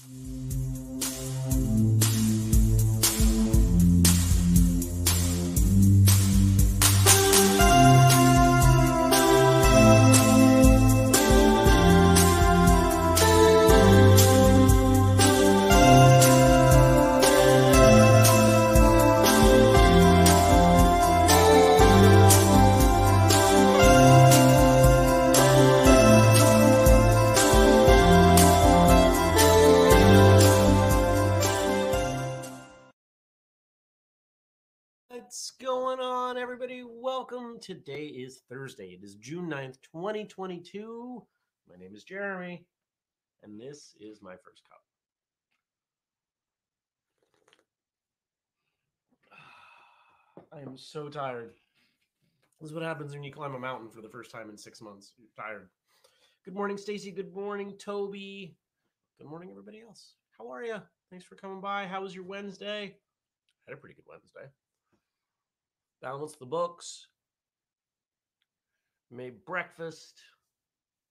What's Today is Thursday. It is June 9th, 2022. My name is Jeremy, and this is my first cup. I am so tired. This is what happens when you climb a mountain for the first time in six months. You're tired. Good morning, Stacy. Good morning, Toby. Good morning, everybody else. How are you? Thanks for coming by. How was your Wednesday? had a pretty good Wednesday balanced the books, made breakfast,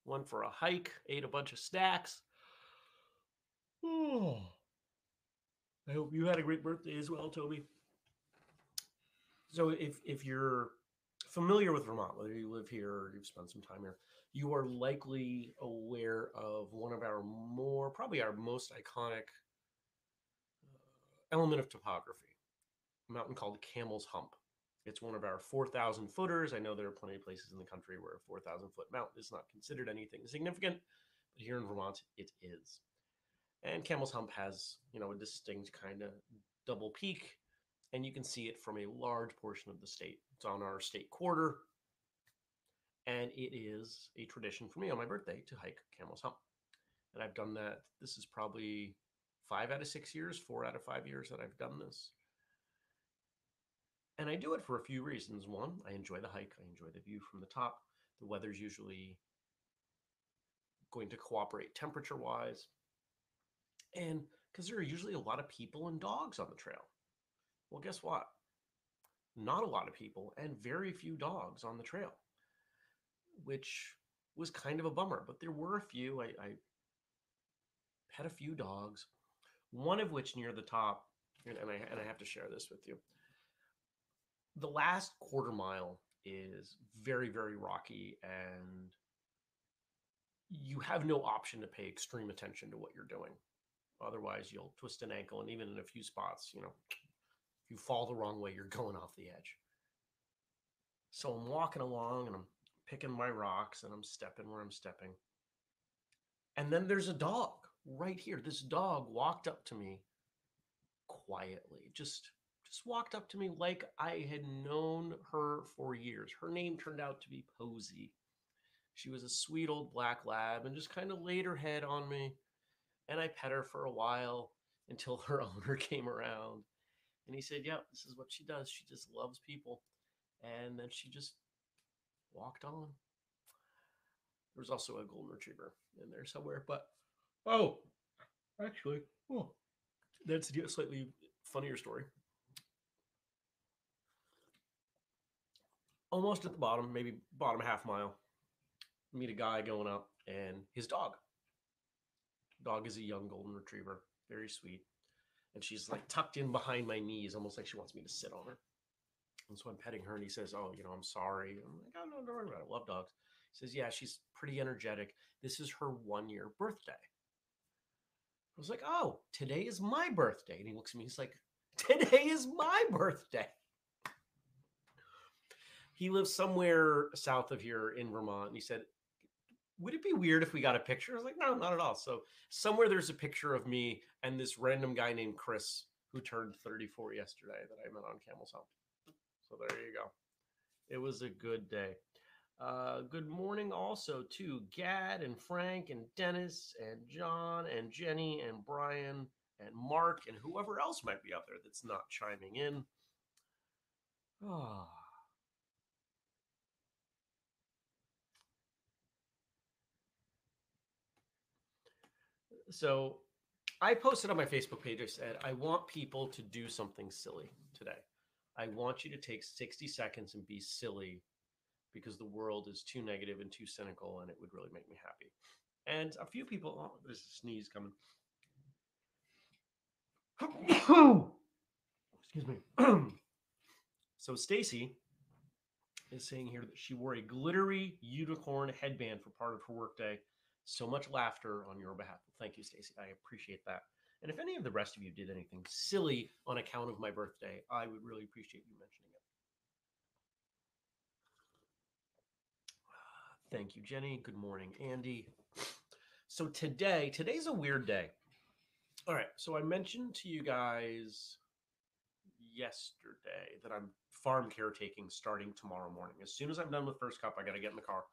went for a hike, ate a bunch of snacks. Oh, I hope you had a great birthday as well, Toby. So if if you're familiar with Vermont, whether you live here or you've spent some time here, you are likely aware of one of our more, probably our most iconic uh, element of topography, a mountain called Camel's Hump. It's one of our 4,000 footers. I know there are plenty of places in the country where a 4,000 foot mountain is not considered anything significant, but here in Vermont, it is. And Camel's Hump has, you know, a distinct kind of double peak, and you can see it from a large portion of the state. It's on our state quarter, and it is a tradition for me on my birthday to hike Camel's Hump. And I've done that. This is probably five out of six years, four out of five years that I've done this. And I do it for a few reasons. One, I enjoy the hike, I enjoy the view from the top. The weather's usually going to cooperate temperature wise. And because there are usually a lot of people and dogs on the trail. Well, guess what? Not a lot of people and very few dogs on the trail, which was kind of a bummer. But there were a few. I, I had a few dogs, one of which near the top, and I, and I have to share this with you the last quarter mile is very very rocky and you have no option to pay extreme attention to what you're doing. Otherwise you'll twist an ankle and even in a few spots you know if you fall the wrong way you're going off the edge. So i'm walking along and i'm picking my rocks and i'm stepping where i'm stepping. And then there's a dog right here. This dog walked up to me quietly just just walked up to me like I had known her for years. Her name turned out to be Posey. She was a sweet old black lab and just kind of laid her head on me. And I pet her for a while until her owner came around. And he said, Yeah, this is what she does. She just loves people. And then she just walked on. There was also a golden retriever in there somewhere. But, oh, actually, oh, that's a slightly funnier story. Almost at the bottom, maybe bottom half mile, meet a guy going up and his dog. Dog is a young golden retriever, very sweet. And she's like tucked in behind my knees, almost like she wants me to sit on her. And so I'm petting her and he says, Oh, you know, I'm sorry. I'm like, Oh, no, don't worry about it. I love dogs. He says, Yeah, she's pretty energetic. This is her one year birthday. I was like, Oh, today is my birthday. And he looks at me, he's like, Today is my birthday he lives somewhere south of here in Vermont. And he said, Would it be weird if we got a picture? I was like, No, not at all. So somewhere there's a picture of me and this random guy named Chris who turned 34 yesterday that I met on Camel's Hump. So there you go. It was a good day. Uh, good morning also to Gad and Frank and Dennis and John and Jenny and Brian and Mark and whoever else might be out there that's not chiming in. Oh. So I posted on my Facebook page, I said, I want people to do something silly today. I want you to take 60 seconds and be silly because the world is too negative and too cynical and it would really make me happy. And a few people, oh, there's a sneeze coming. Excuse me. so Stacy is saying here that she wore a glittery unicorn headband for part of her workday. So much laughter on your behalf. Thank you, Stacy. I appreciate that. And if any of the rest of you did anything silly on account of my birthday, I would really appreciate you mentioning it. Thank you, Jenny. Good morning, Andy. So today, today's a weird day. All right. So I mentioned to you guys yesterday that I'm farm caretaking starting tomorrow morning. As soon as I'm done with first cup, I got to get in the car.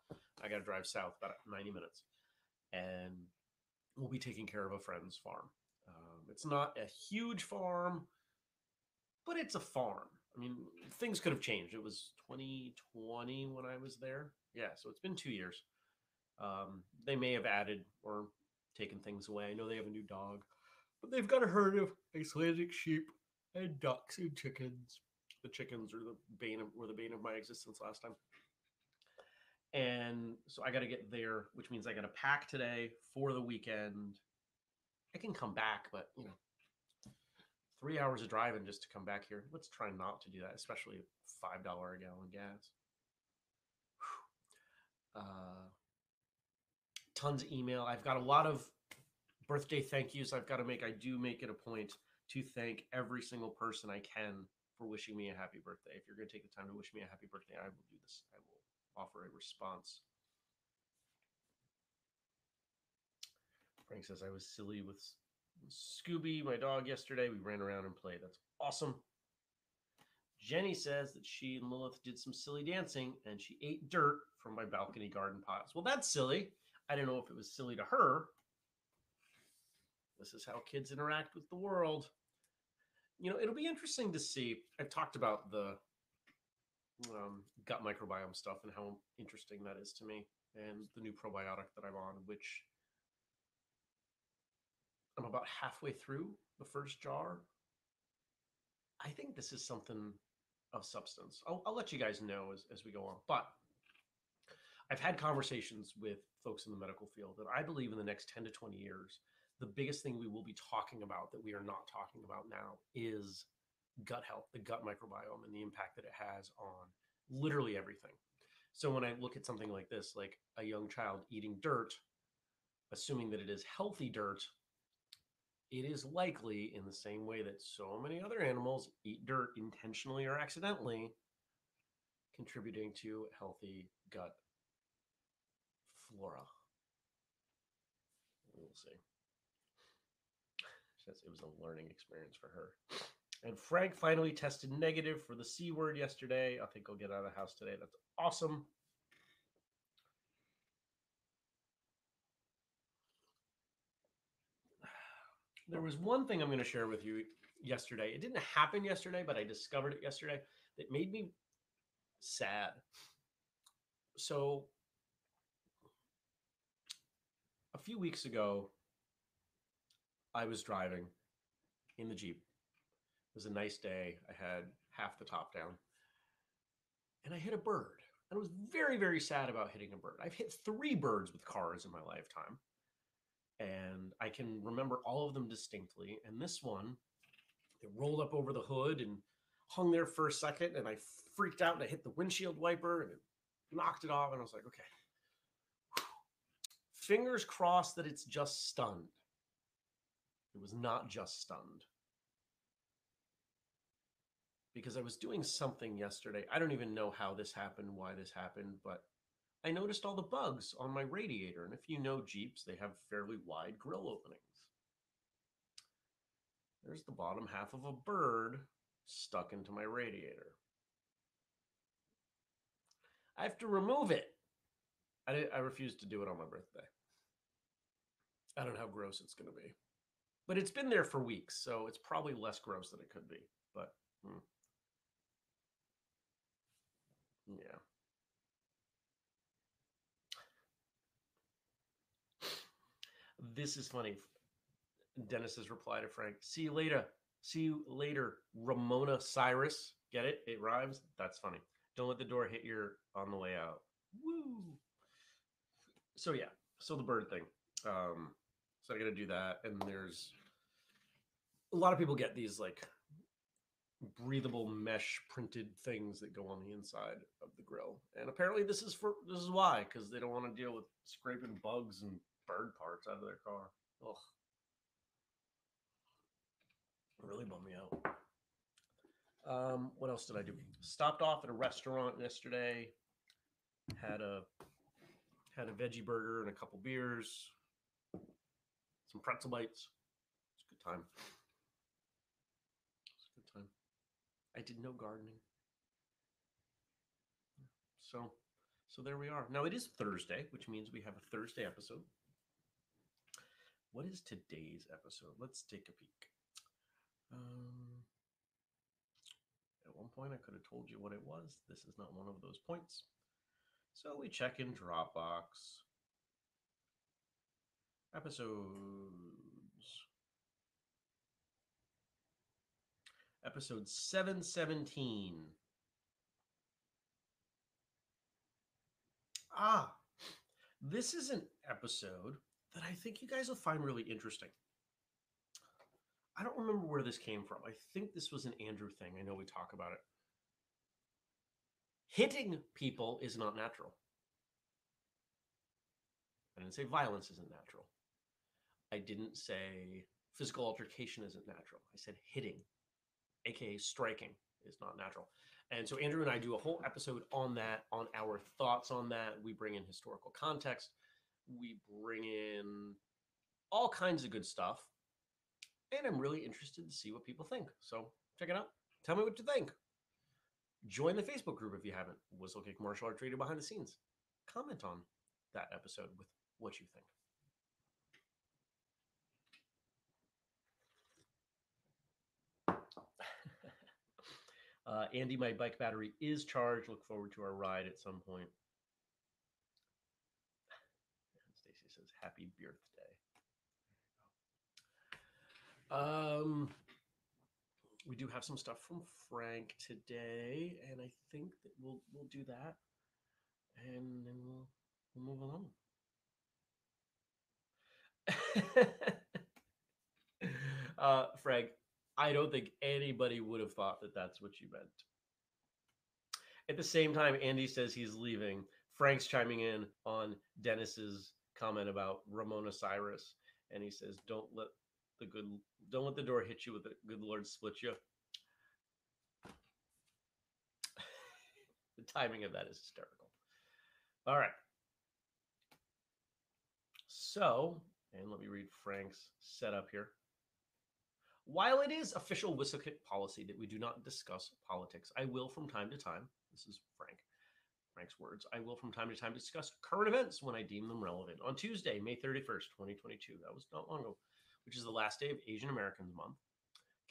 I got to drive south about 90 minutes and we'll be taking care of a friend's farm. Um, it's not a huge farm, but it's a farm. I mean, things could have changed. It was 2020 when I was there. Yeah, so it's been two years. Um, they may have added or taken things away. I know they have a new dog, but they've got a herd of Icelandic sheep and ducks and chickens. The chickens are the bane of were the bane of my existence last time. And so I got to get there, which means I got to pack today for the weekend. I can come back, but you know, three hours of driving just to come back here. Let's try not to do that, especially five dollar a gallon gas. Uh, tons of email. I've got a lot of birthday thank yous I've got to make. I do make it a point to thank every single person I can for wishing me a happy birthday. If you're going to take the time to wish me a happy birthday, I will do this. I will offer a response. Frank says I was silly with Scooby, my dog, yesterday. We ran around and played. That's awesome. Jenny says that she and Lilith did some silly dancing and she ate dirt from my balcony garden pots. Well, that's silly. I don't know if it was silly to her. This is how kids interact with the world. You know, it'll be interesting to see. I've talked about the um, gut microbiome stuff and how interesting that is to me, and the new probiotic that I'm on, which I'm about halfway through the first jar. I think this is something of substance. I'll, I'll let you guys know as, as we go on. But I've had conversations with folks in the medical field that I believe in the next 10 to 20 years, the biggest thing we will be talking about that we are not talking about now is gut health, the gut microbiome, and the impact that it has on literally everything. So when I look at something like this, like a young child eating dirt, assuming that it is healthy dirt, it is likely in the same way that so many other animals eat dirt intentionally or accidentally, contributing to healthy gut flora. We'll see. It was a learning experience for her. And Frank finally tested negative for the C word yesterday. I think I'll get out of the house today. That's awesome. There was one thing I'm going to share with you yesterday. It didn't happen yesterday, but I discovered it yesterday that made me sad. So, a few weeks ago, I was driving in the Jeep. It was a nice day. I had half the top down. And I hit a bird. And I was very, very sad about hitting a bird. I've hit three birds with cars in my lifetime and I can remember all of them distinctly. And this one, it rolled up over the hood and hung there for a second, and I freaked out and I hit the windshield wiper and it knocked it off. And I was like, okay, fingers crossed that it's just stunned. It was not just stunned. Because I was doing something yesterday. I don't even know how this happened, why this happened, but I noticed all the bugs on my radiator. And if you know Jeeps, they have fairly wide grill openings. There's the bottom half of a bird stuck into my radiator. I have to remove it. I, I refuse to do it on my birthday. I don't know how gross it's going to be. But it's been there for weeks, so it's probably less gross than it could be. But hmm. Yeah. This is funny. Dennis's reply to Frank. See you later. See you later, Ramona Cyrus. Get it? It rhymes. That's funny. Don't let the door hit your on the way out. Woo. So yeah. So the bird thing. Um, so I got to do that, and there's a lot of people get these like breathable mesh printed things that go on the inside of the grill. And apparently this is for this is why because they don't want to deal with scraping bugs and bird parts out of their car. Ugh. really bummed me out. Um what else did i do? Stopped off at a restaurant yesterday had a had a veggie burger and a couple beers some pretzel bites. It's a good time it's a good time I did no gardening. So, so there we are. Now it is Thursday, which means we have a Thursday episode. What is today's episode? Let's take a peek. Um, at one point, I could have told you what it was. This is not one of those points. So we check in Dropbox. Episodes. Episode 717. Ah, this is an episode that I think you guys will find really interesting. I don't remember where this came from. I think this was an Andrew thing. I know we talk about it. Hitting people is not natural. I didn't say violence isn't natural. I didn't say physical altercation isn't natural. I said hitting aka striking, is not natural. And so Andrew and I do a whole episode on that, on our thoughts on that. We bring in historical context, we bring in all kinds of good stuff. And I'm really interested to see what people think. So check it out. Tell me what you think. Join the Facebook group if you haven't. Whistlekick Martial Arts Radio Behind the Scenes. Comment on that episode with what you think. Uh, Andy, my bike battery is charged. Look forward to our ride at some point. Stacy says, "Happy birthday." Um, we do have some stuff from Frank today, and I think that we'll we'll do that, and then we'll we'll move along. uh, Frank, I don't think anybody would have thought that that's what you meant. At the same time, Andy says he's leaving. Frank's chiming in on Dennis's comment about Ramona Cyrus, and he says, "Don't let the good, don't let the door hit you with the good Lord split you." the timing of that is hysterical. All right. So, and let me read Frank's setup here. While it is official Whistlekick policy that we do not discuss politics, I will from time to time, this is Frank, Frank's words, I will from time to time discuss current events when I deem them relevant. On Tuesday, May 31st, 2022, that was not long ago, which is the last day of Asian Americans Month,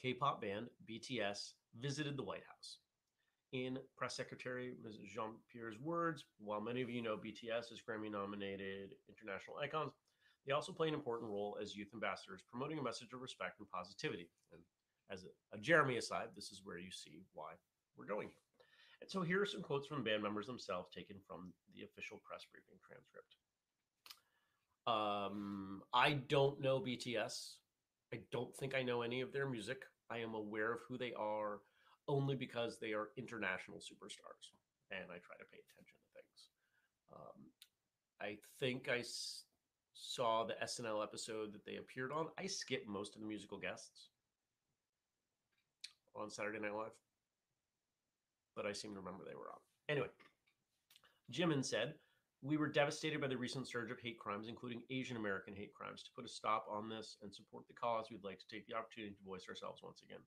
K pop band BTS visited the White House. In Press Secretary Mrs. Jean Pierre's words, while many of you know BTS is Grammy nominated international icons, they also play an important role as youth ambassadors, promoting a message of respect and positivity. And as a, a Jeremy aside, this is where you see why we're going here. And so here are some quotes from band members themselves taken from the official press briefing transcript. Um, I don't know BTS. I don't think I know any of their music. I am aware of who they are only because they are international superstars and I try to pay attention to things. Um, I think I saw the SNL episode that they appeared on. I skipped most of the musical guests on Saturday Night Live, but I seem to remember they were on. Anyway, Jimin said, We were devastated by the recent surge of hate crimes, including Asian American hate crimes. To put a stop on this and support the cause, we'd like to take the opportunity to voice ourselves once again.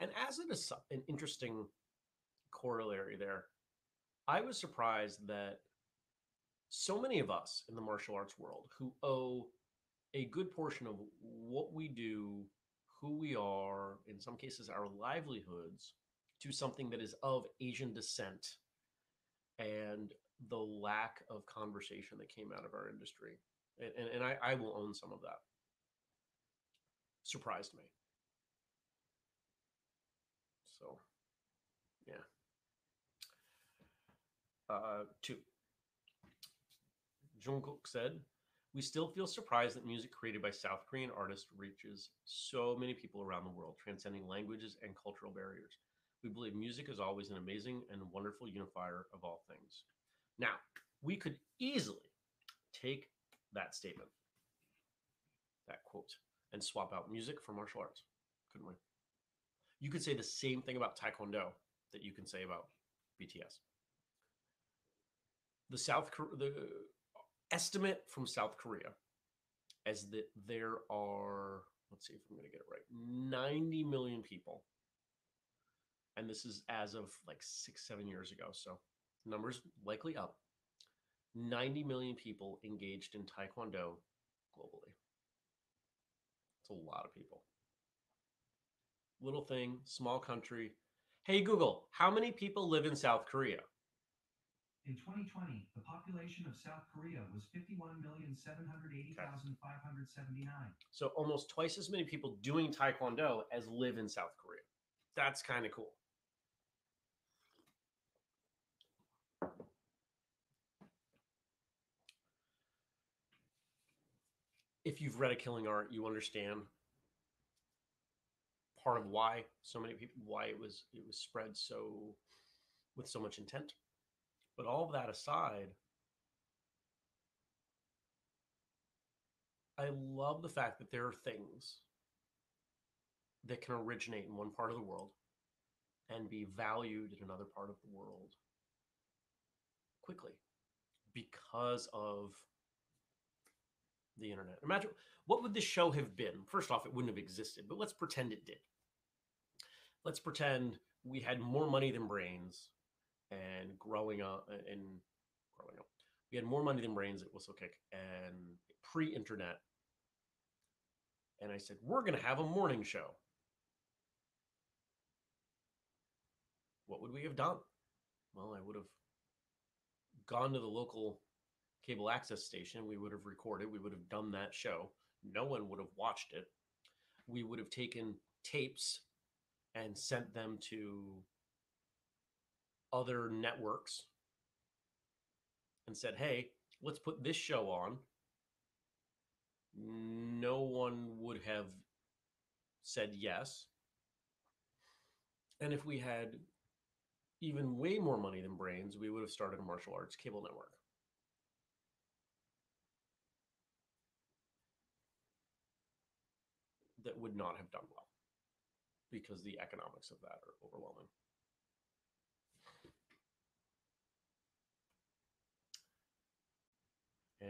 And as an, an interesting corollary there, I was surprised that so many of us in the martial arts world who owe a good portion of what we do, who we are, in some cases, our livelihoods, to something that is of Asian descent and the lack of conversation that came out of our industry. And, and, and I, I will own some of that. Surprised me. So, yeah. Uh, two. Jungkook said, we still feel surprised that music created by South Korean artists reaches so many people around the world, transcending languages and cultural barriers. We believe music is always an amazing and wonderful unifier of all things. Now, we could easily take that statement, that quote, and swap out music for martial arts, couldn't we? You could say the same thing about Taekwondo that you can say about BTS. The South the estimate from South Korea as that there are let's see if I'm going to get it right 90 million people. And this is as of like 6 7 years ago so numbers likely up. 90 million people engaged in taekwondo globally. It's a lot of people. Little thing small country. Hey google how many people live in south korea in 2020, the population of South Korea was 51,780,579. So almost twice as many people doing Taekwondo as live in South Korea. That's kind of cool. If you've read A Killing Art, you understand part of why so many people why it was it was spread so with so much intent. But all of that aside, I love the fact that there are things that can originate in one part of the world and be valued in another part of the world quickly because of the internet. Imagine what would this show have been? First off, it wouldn't have existed, but let's pretend it did. Let's pretend we had more money than brains and growing up and growing up. We had more money than brains at Whistlekick and pre-internet. And I said, we're going to have a morning show. What would we have done? Well, I would have gone to the local cable access station. We would have recorded. We would have done that show. No one would have watched it. We would have taken tapes and sent them to other networks and said, hey, let's put this show on, no one would have said yes. And if we had even way more money than brains, we would have started a martial arts cable network. That would not have done well because the economics of that are overwhelming.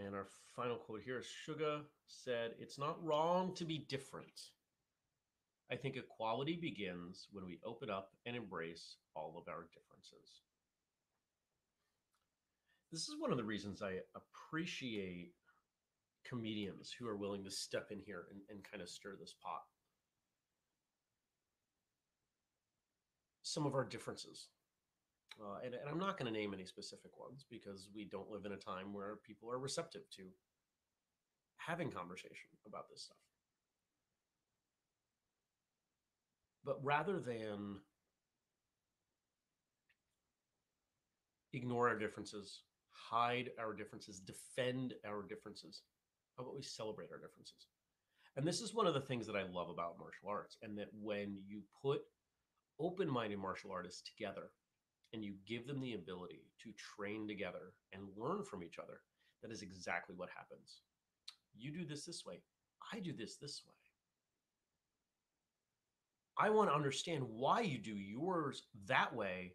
And our final quote here is Suga said, It's not wrong to be different. I think equality begins when we open up and embrace all of our differences. This is one of the reasons I appreciate comedians who are willing to step in here and, and kind of stir this pot. Some of our differences, uh, and, and I'm not going to name any specific ones because we don't live in a time where people are receptive to having conversation about this stuff. But rather than ignore our differences, hide our differences, defend our differences, how about we celebrate our differences? And this is one of the things that I love about martial arts, and that when you put open minded martial artists together and you give them the ability to train together and learn from each other, that is exactly what happens. You do this this way, I do this this way. I want to understand why you do yours that way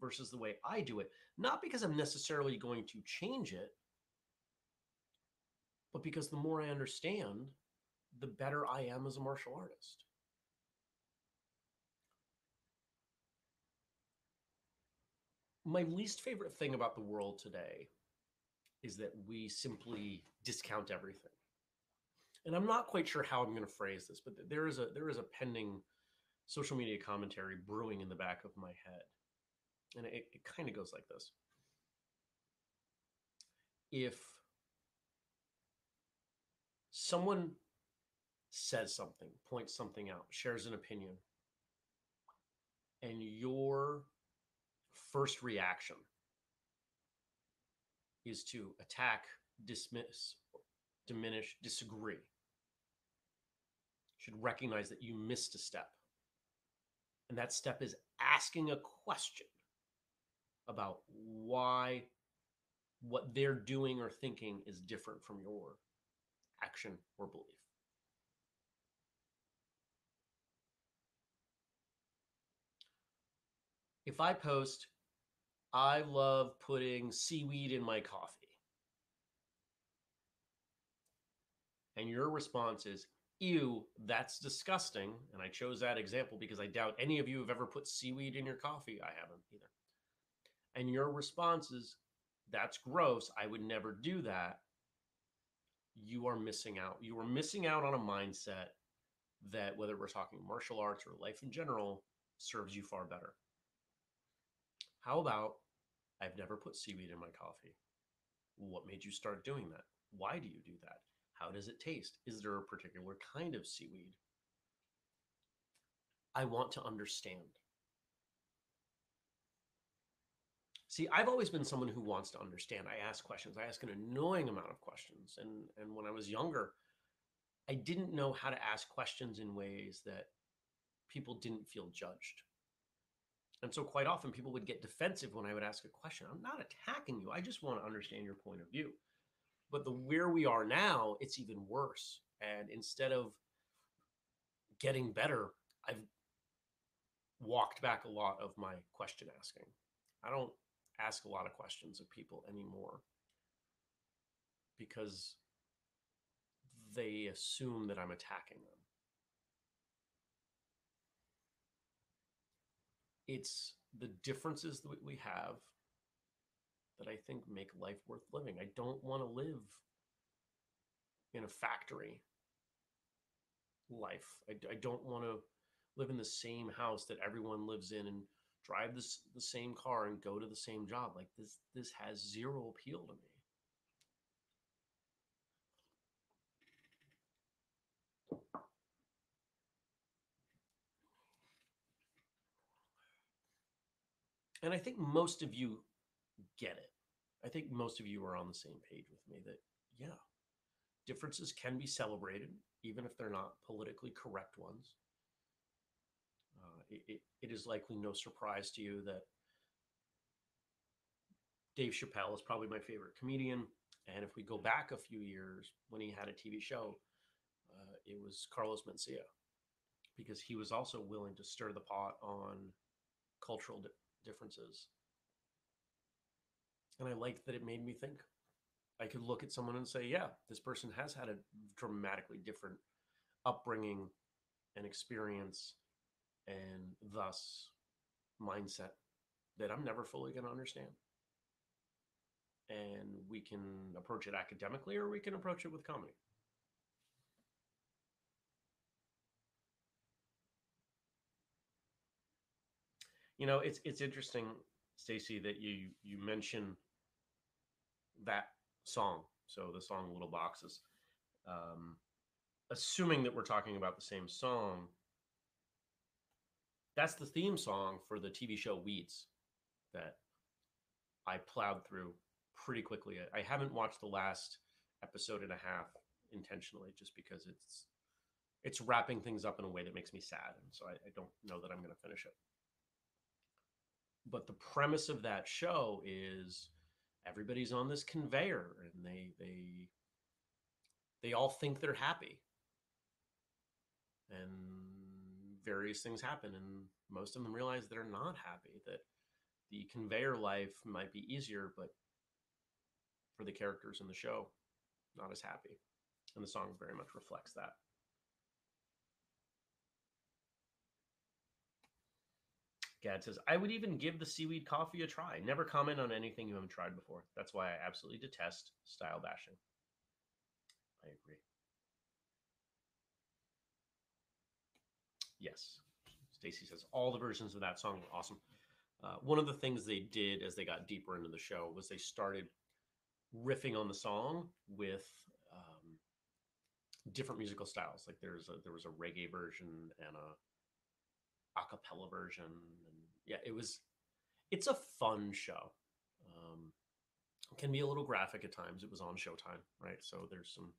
versus the way I do it. Not because I'm necessarily going to change it, but because the more I understand, the better I am as a martial artist. My least favorite thing about the world today is that we simply discount everything. And I'm not quite sure how I'm going to phrase this, but there is a there is a pending social media commentary brewing in the back of my head. And it, it kind of goes like this. If someone says something, points something out, shares an opinion, and your first reaction is to attack, dismiss, diminish, disagree. Should recognize that you missed a step. And that step is asking a question about why what they're doing or thinking is different from your action or belief. If I post, I love putting seaweed in my coffee, and your response is, ew, that's disgusting. And I chose that example because I doubt any of you have ever put seaweed in your coffee. I haven't either. And your response is, that's gross. I would never do that. You are missing out. You are missing out on a mindset that, whether we're talking martial arts or life in general, serves you far better. How about I've never put seaweed in my coffee? What made you start doing that? Why do you do that? How does it taste? Is there a particular kind of seaweed? I want to understand. See, I've always been someone who wants to understand. I ask questions. I ask an annoying amount of questions. And and when I was younger, I didn't know how to ask questions in ways that people didn't feel judged. And so quite often people would get defensive when I would ask a question. I'm not attacking you. I just want to understand your point of view. But the where we are now, it's even worse. And instead of getting better, I've walked back a lot of my question asking. I don't ask a lot of questions of people anymore because they assume that I'm attacking them. It's the differences that we have that I think make life worth living. I don't want to live in a factory life. I, I don't want to live in the same house that everyone lives in and drive this the same car and go to the same job. Like this this has zero appeal to me. And I think most of you get it. I think most of you are on the same page with me that, yeah, differences can be celebrated, even if they're not politically correct ones. Uh, it, it, it is likely no surprise to you that Dave Chappelle is probably my favorite comedian. And if we go back a few years when he had a TV show, uh, it was Carlos Mencia because he was also willing to stir the pot on cultural differences and I liked that it made me think. I could look at someone and say, yeah, this person has had a dramatically different upbringing and experience and thus mindset that I'm never fully going to understand. And we can approach it academically or we can approach it with comedy. You know, it's it's interesting, Stacy, that you you mention that song. So the song Little Boxes. Um, assuming that we're talking about the same song, that's the theme song for the TV show Weeds that I plowed through pretty quickly. I haven't watched the last episode and a half intentionally just because it's it's wrapping things up in a way that makes me sad and so I, I don't know that i'm going to finish it but the premise of that show is everybody's on this conveyor and they they they all think they're happy. And various things happen and most of them realize they're not happy that the conveyor life might be easier but for the characters in the show not as happy. And the song very much reflects that Gad says, I would even give the seaweed coffee a try. Never comment on anything you haven't tried before. That's why I absolutely detest style bashing. I agree. Yes. Stacy says, all the versions of that song were awesome. Uh, one of the things they did as they got deeper into the show was they started riffing on the song with um, different musical styles. Like there's a, there was a reggae version and a a cappella version and yeah it was it's a fun show um can be a little graphic at times it was on showtime right so there's some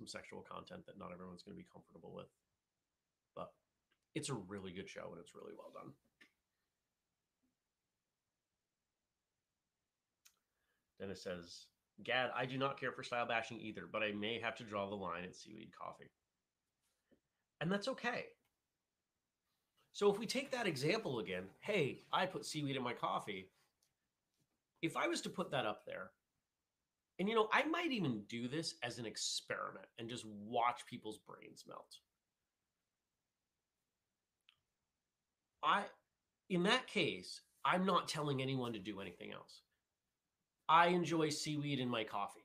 some sexual content that not everyone's going to be comfortable with. But it's a really good show and it's really well done. Dennis says, Gad, I do not care for style bashing either, but I may have to draw the line at seaweed coffee. And that's okay. So if we take that example again, hey, I put seaweed in my coffee. If I was to put that up there, and you know, I might even do this as an experiment and just watch people's brains melt. I in that case, I'm not telling anyone to do anything else. I enjoy seaweed in my coffee.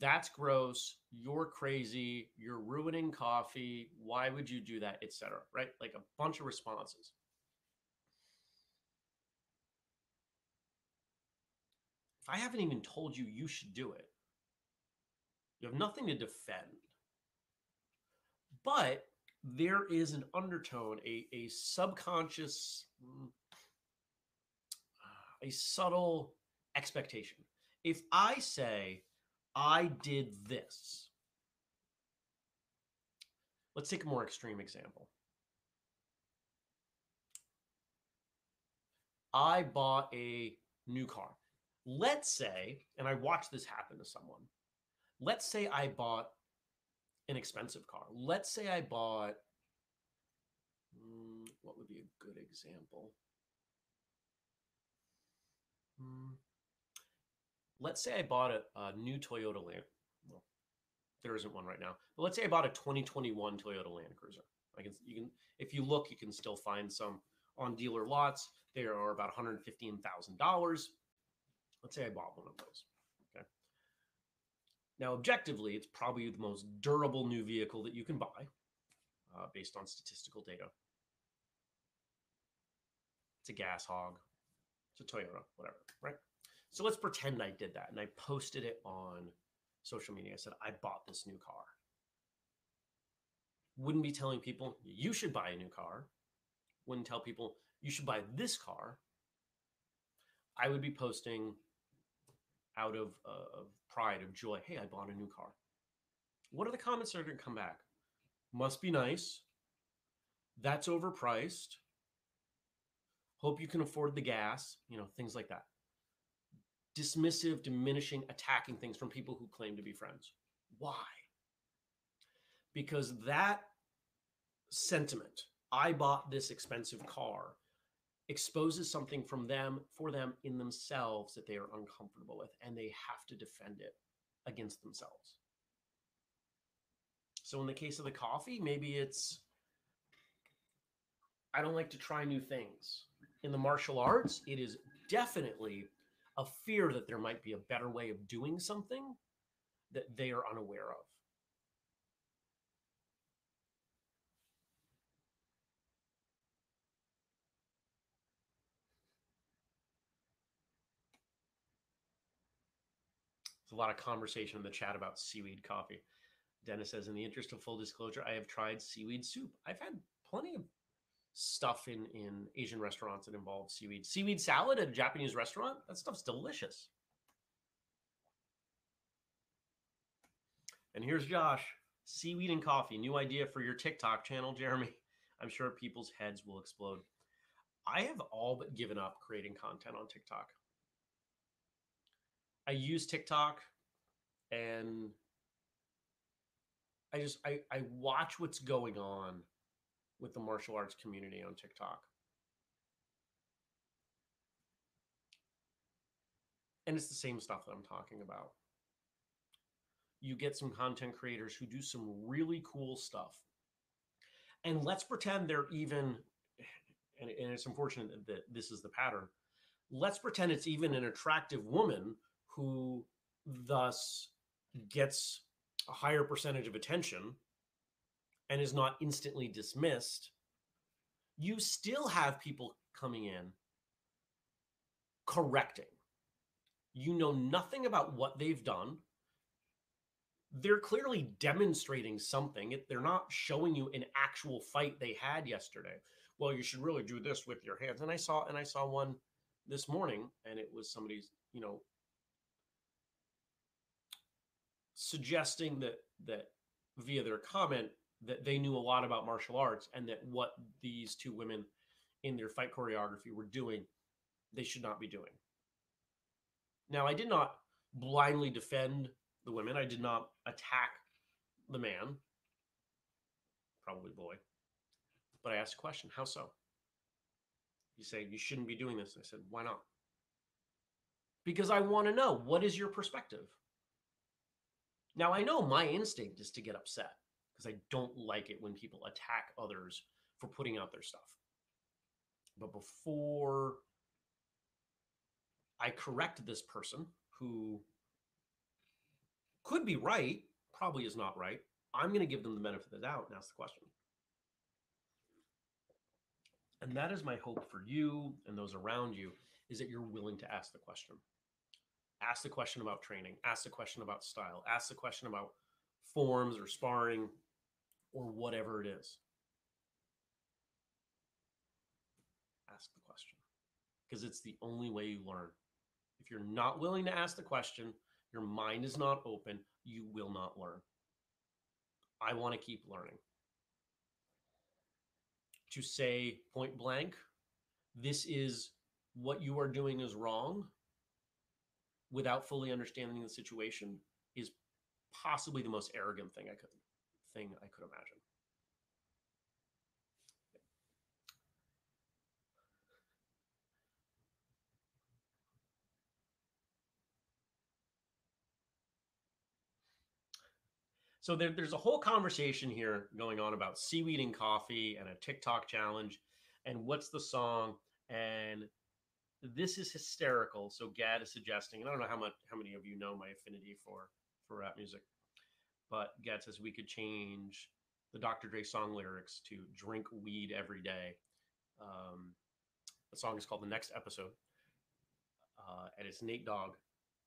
That's gross. You're crazy. You're ruining coffee. Why would you do that? Etc. Right? Like a bunch of responses. If I haven't even told you you should do it, you have nothing to defend. But there is an undertone, a, a subconscious, mm, a subtle expectation. If I say, I did this, let's take a more extreme example. I bought a new car. Let's say, and I watched this happen to someone. Let's say I bought an expensive car. Let's say I bought, mm, what would be a good example? Let's say I bought a, a new Toyota Land. Well, there isn't one right now, but let's say I bought a 2021 Toyota Land Cruiser. I can, you can, if you look, you can still find some on dealer lots. They are about $115,000. Let's say I bought one of those. Okay. Now, objectively, it's probably the most durable new vehicle that you can buy uh, based on statistical data. It's a gas hog, it's a Toyota, whatever, right? So let's pretend I did that and I posted it on social media. I said, I bought this new car. Wouldn't be telling people you should buy a new car. Wouldn't tell people you should buy this car. I would be posting out of, uh, of pride, of joy. Hey, I bought a new car. What are the comments that are going to come back? Must be nice. That's overpriced. Hope you can afford the gas, you know, things like that. Dismissive, diminishing, attacking things from people who claim to be friends. Why? Because that sentiment, I bought this expensive car, exposes something from them for them in themselves that they are uncomfortable with and they have to defend it against themselves. So in the case of the coffee, maybe it's I don't like to try new things. In the martial arts, it is definitely a fear that there might be a better way of doing something that they are unaware of. There's a lot of conversation in the chat about seaweed coffee. Dennis says, in the interest of full disclosure, I have tried seaweed soup. I've had plenty of stuff in in Asian restaurants that involves seaweed. Seaweed salad at a Japanese restaurant, that stuff's delicious. And here's Josh, seaweed and coffee, new idea for your TikTok channel, Jeremy. I'm sure people's heads will explode. I have all but given up creating content on TikTok. I use TikTok and I just I, I watch what's going on with the martial arts community on TikTok. And it's the same stuff that I'm talking about. You get some content creators who do some really cool stuff. And let's pretend they're even, and, and it's unfortunate that this is the pattern. Let's pretend it's even an attractive woman who thus gets a higher percentage of attention and is not instantly dismissed, you still have people coming in correcting. You know nothing about what they've done. They're clearly demonstrating something. They're not showing you an actual fight they had yesterday. Well, you should really do this with your hands. And I saw and I saw one this morning and it was somebody's, you know, suggesting that that via their comment that they knew a lot about martial arts and that what these two women in their fight choreography were doing they should not be doing. Now i did not blindly defend the women. I did not attack the man. Probably boy. But i asked a question how so? You say you shouldn't be doing this. I said why not? Because i want to know what is your perspective? Now I know my instinct is to get upset because I don't like it when people attack others for putting out their stuff. But before I correct this person who could be right, probably is not right, I'm going to give them the benefit of the doubt and ask the question. And that is my hope for you and those around you is that you're willing to ask the question ask the question about training ask the question about style ask the question about forms or sparring or whatever it is. Ask the question. Because it's the only way you learn. If you're not willing to ask the question your mind is not open you will not learn. I want to keep learning. To say point blank this is what you are doing is wrong without fully understanding the situation is possibly the most arrogant thing I could thing I could imagine. So there, there's a whole conversation here going on about seaweed and coffee and a TikTok challenge and what's the song and this is hysterical. So Gad is suggesting, and I don't know how much how many of you know my affinity for for rap music, but Gad says we could change the Dr. Dre song lyrics to "Drink weed every day." Um, the song is called "The Next Episode," uh, and it's Nate Dogg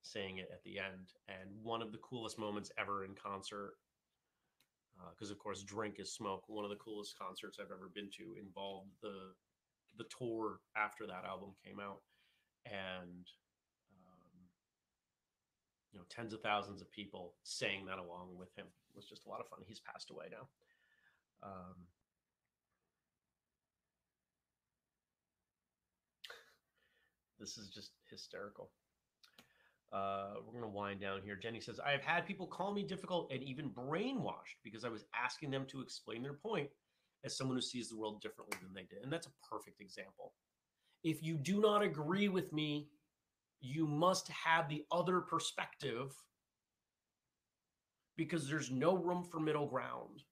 saying it at the end. And one of the coolest moments ever in concert, because uh, of course, "Drink is Smoke." One of the coolest concerts I've ever been to involved the the tour after that album came out, and you know, tens of thousands of people saying that along with him. It was just a lot of fun. He's passed away now. Um, this is just hysterical. Uh, we're going to wind down here. Jenny says, I have had people call me difficult and even brainwashed because I was asking them to explain their point as someone who sees the world differently than they did. And that's a perfect example. If you do not agree with me, you must have the other perspective because there's no room for middle ground.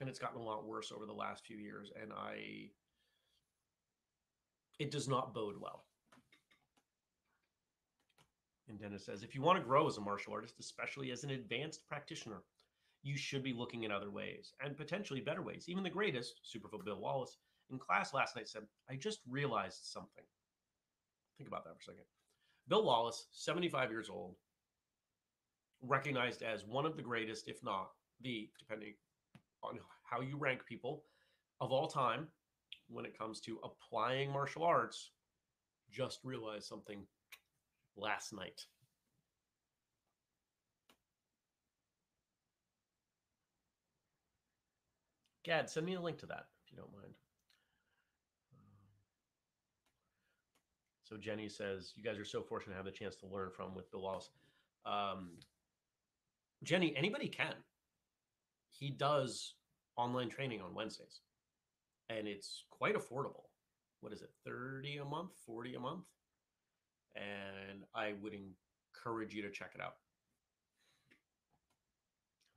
And it's gotten a lot worse over the last few years. And I, it does not bode well. And Dennis says, if you want to grow as a martial artist, especially as an advanced practitioner, you should be looking at other ways and potentially better ways. Even the greatest, Superfoot Bill Wallace, in class last night said, I just realized something. Think about that for a second. Bill Wallace, 75 years old, recognized as one of the greatest, if not the, depending on how you rank people, of all time when it comes to applying martial arts, just realized something last night. Gad, send me a link to that if you don't mind. So Jenny says, "You guys are so fortunate to have the chance to learn from with Bill Wallace." Um, Jenny, anybody can. He does online training on Wednesdays, and it's quite affordable. What is it, thirty a month, forty a month? And I would encourage you to check it out.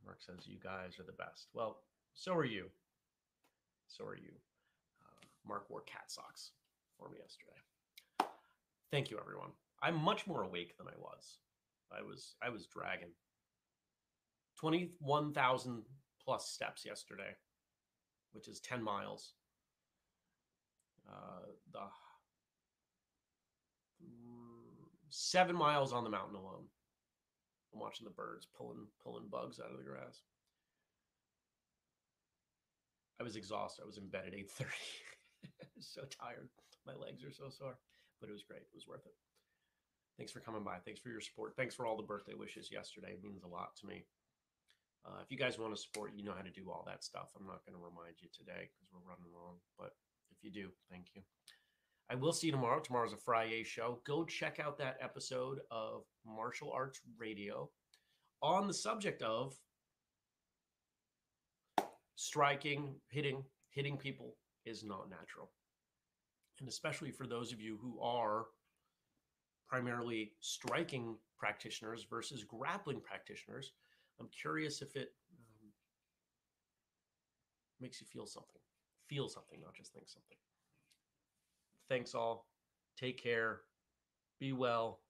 Mark says, "You guys are the best." Well, so are you. So are you. Uh, Mark wore cat socks for me yesterday. Thank you, everyone. I'm much more awake than I was. I was I was dragging. Twenty one thousand plus steps yesterday, which is ten miles. Uh, the seven miles on the mountain alone. I'm watching the birds pulling pulling bugs out of the grass. I was exhausted. I was in bed at 8:30. I so tired. My legs are so sore, but it was great. It was worth it. Thanks for coming by. Thanks for your support. Thanks for all the birthday wishes yesterday. It means a lot to me. Uh, if you guys want to support, you know how to do all that stuff. I'm not going to remind you today because we're running long, but if you do, thank you. I will see you tomorrow. Tomorrow's a Friday show. Go check out that episode of Martial Arts Radio on the subject of striking, hitting, hitting people is not natural. And especially for those of you who are primarily striking practitioners versus grappling practitioners, I'm curious if it um, makes you feel something. Feel something, not just think something. Thanks all. Take care. Be well.